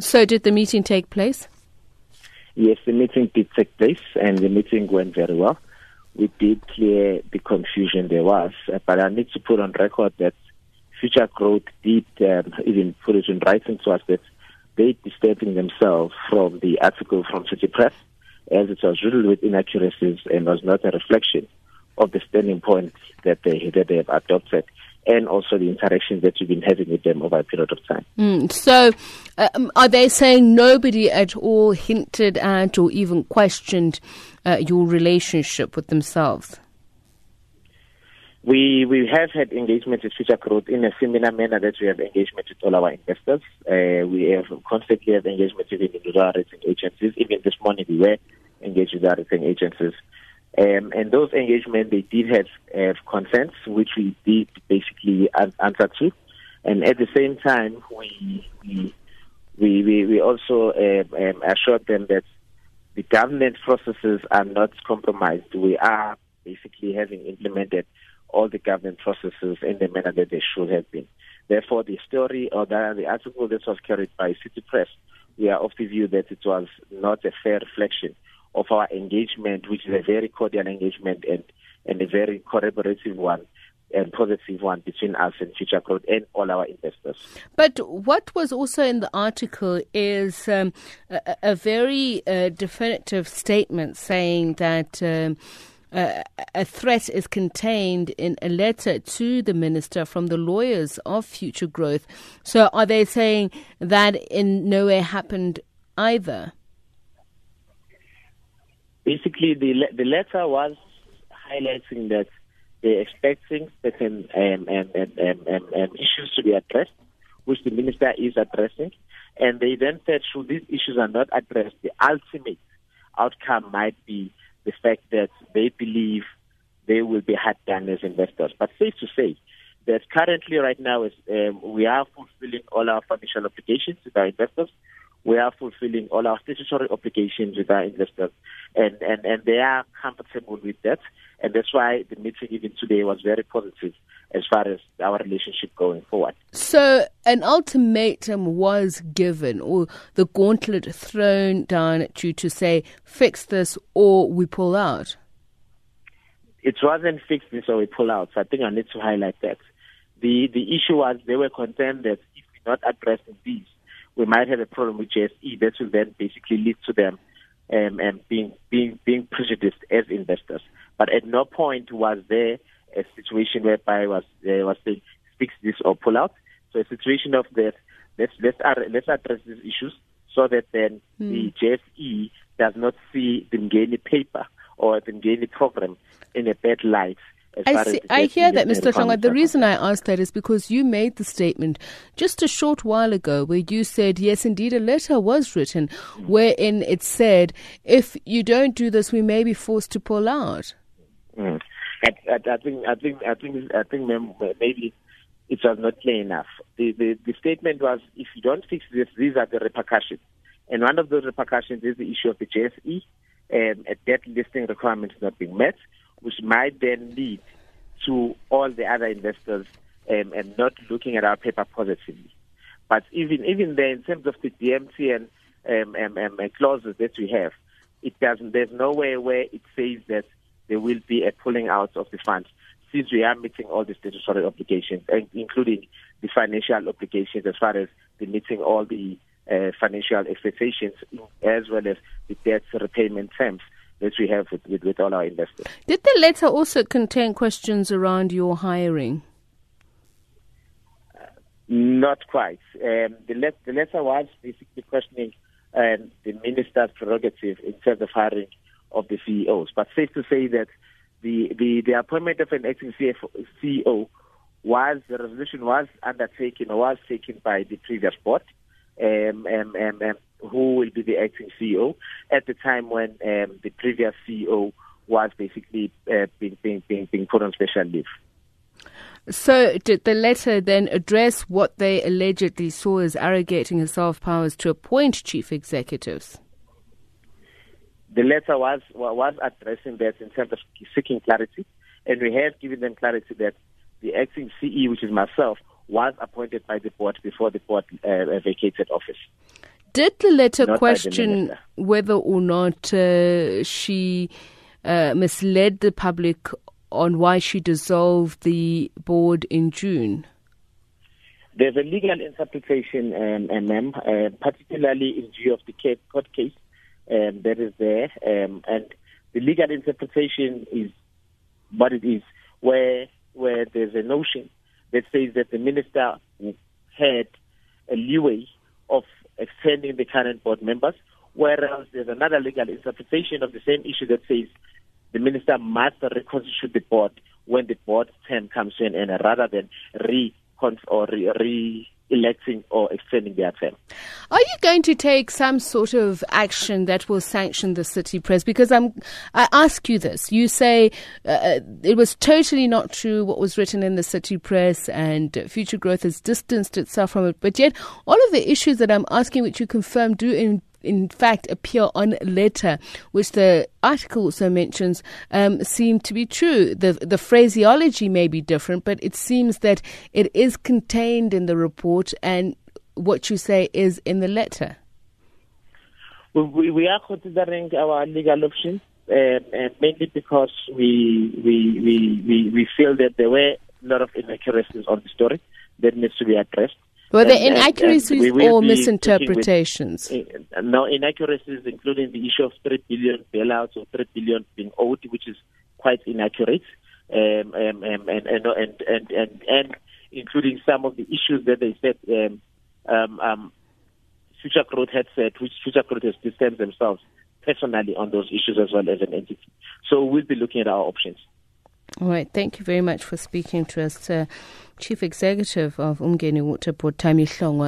So, did the meeting take place? Yes, the meeting did take place, and the meeting went very well. We did clear the confusion there was, uh, but I need to put on record that Future Growth did um, even put it in writing to us that they distancing themselves from the article from City Press as it was riddled with inaccuracies and was not a reflection of the standing point that they that they have adopted and also the interactions that you've been having with them over a period of time. Mm, so, um, are they saying nobody at all hinted at or even questioned uh, your relationship with themselves? We we have had engagement with Future Growth in a similar manner that we have engagement with all our investors. Uh, we have constantly have engagement with individual rating agencies. Even this morning we were engaged with our rating agencies. Um, and those engagements, they did have, have consents, which we did basically answer to. And at the same time, we we we, we, we also um, um, assured them that the governance processes are not compromised. We are basically having implemented all the government processes in the manner that they should have been. Therefore, the story or the, the article that was carried by City Press, we are of the view that it was not a fair reflection of our engagement, which is a very cordial engagement and, and a very collaborative one and positive one between us and Future Growth and all our investors. But what was also in the article is um, a, a, very uh, definitive statement saying that. Um, uh, a threat is contained in a letter to the minister from the lawyers of Future Growth. So, are they saying that in no way happened either? Basically, the le- the letter was highlighting that they're expecting certain um, um, um, issues to be addressed, which the minister is addressing, and they then said, should these issues are not addressed, the ultimate outcome might be the fact that they believe they will be hard done as investors. But safe to say that currently, right now, is um, we are fulfilling all our financial obligations with our investors we are fulfilling all our statutory obligations with our investors, and, and, and they are comfortable with that. And that's why the meeting even today was very positive as far as our relationship going forward. So, an ultimatum was given, or the gauntlet thrown down at you to say, fix this or we pull out? It wasn't fix this or we pull out. So, I think I need to highlight that. The, the issue was they were concerned that if we're not addressing these, we might have a problem with JSE that will then basically lead to them um, um, being being being prejudiced as investors. But at no point was there a situation whereby was uh, was saying fix this or pull out. So a situation of that let's let's let's address these issues so that then mm. the JSE does not see the Mgeni paper or the Mgeni program in a bad light I, see, I hear that, Mr. Hlongwa. The reason I asked that is because you made the statement just a short while ago where you said, yes, indeed, a letter was written wherein it said, if you don't do this, we may be forced to pull out. Mm. I, I, I, think, I think, I think, I think maybe it was not clear enough. The, the, the statement was, if you don't fix this, these are the repercussions. And one of those repercussions is the issue of the JSE, um, a debt listing requirement not being met which might then lead to all the other investors um, and not looking at our paper positively. But even even there, in terms of the DMT and um, um, um, clauses that we have, it doesn't. There's nowhere where it says that there will be a pulling out of the funds, since we are meeting all the statutory obligations, including the financial obligations, as far as the meeting all the uh, financial expectations, as well as the debt repayment terms that we have with, with, with all our investors. Did the letter also contain questions around your hiring? Uh, not quite. Um, the, let, the letter was basically questioning um, the minister's prerogative in terms of hiring of the CEOs. But safe to say that the, the, the appointment of an acting CEO was, the resolution was undertaken or was taken by the previous board. Um, um, um, um who will be the acting CEO at the time when um, the previous CEO was basically uh, being, being, being, being put on special leave. So, did the letter then address what they allegedly saw as arrogating herself powers to appoint chief executives? The letter was was addressing that in terms of seeking clarity, and we have given them clarity that the acting CEO, which is myself, was appointed by the board before the board uh, vacated office. Did the letter question the whether or not uh, she uh, misled the public on why she dissolved the board in June? There's a legal interpretation, um, um, uh, particularly in view of the court case um, that is there. Um, and the legal interpretation is what it is, where where there's a notion that says that the minister had a leeway of extending the current board members, whereas there's another legal interpretation of the same issue that says the minister must reconstitute the board when the board term comes end rather than re or re electing or extending their term. Are you going to take some sort of action that will sanction the city press? Because I'm, I ask you this. You say uh, it was totally not true what was written in the city press, and Future Growth has distanced itself from it. But yet, all of the issues that I'm asking, which you confirm, do in in fact appear on letter, which the article also mentions, um, seem to be true. The the phraseology may be different, but it seems that it is contained in the report, and what you say is in the letter. We, we are considering our legal options, uh, mainly because we, we we we we feel that there were a lot of inaccuracies on the story that needs to be addressed. Were there inaccuracies or misinterpretations? With, uh, no, inaccuracies including the issue of 3 billion bailouts or 3 billion being owed, which is quite inaccurate, um, um, um, and, and, and, and, and, and including some of the issues that they said um, um, um, Future Growth had said, which Future Growth has distanced themselves personally on those issues as well as an entity. So we'll be looking at our options. All right. Thank you very much for speaking to us, uh, Chief Executive of Umgeni Water Board, Thami Hlongwa.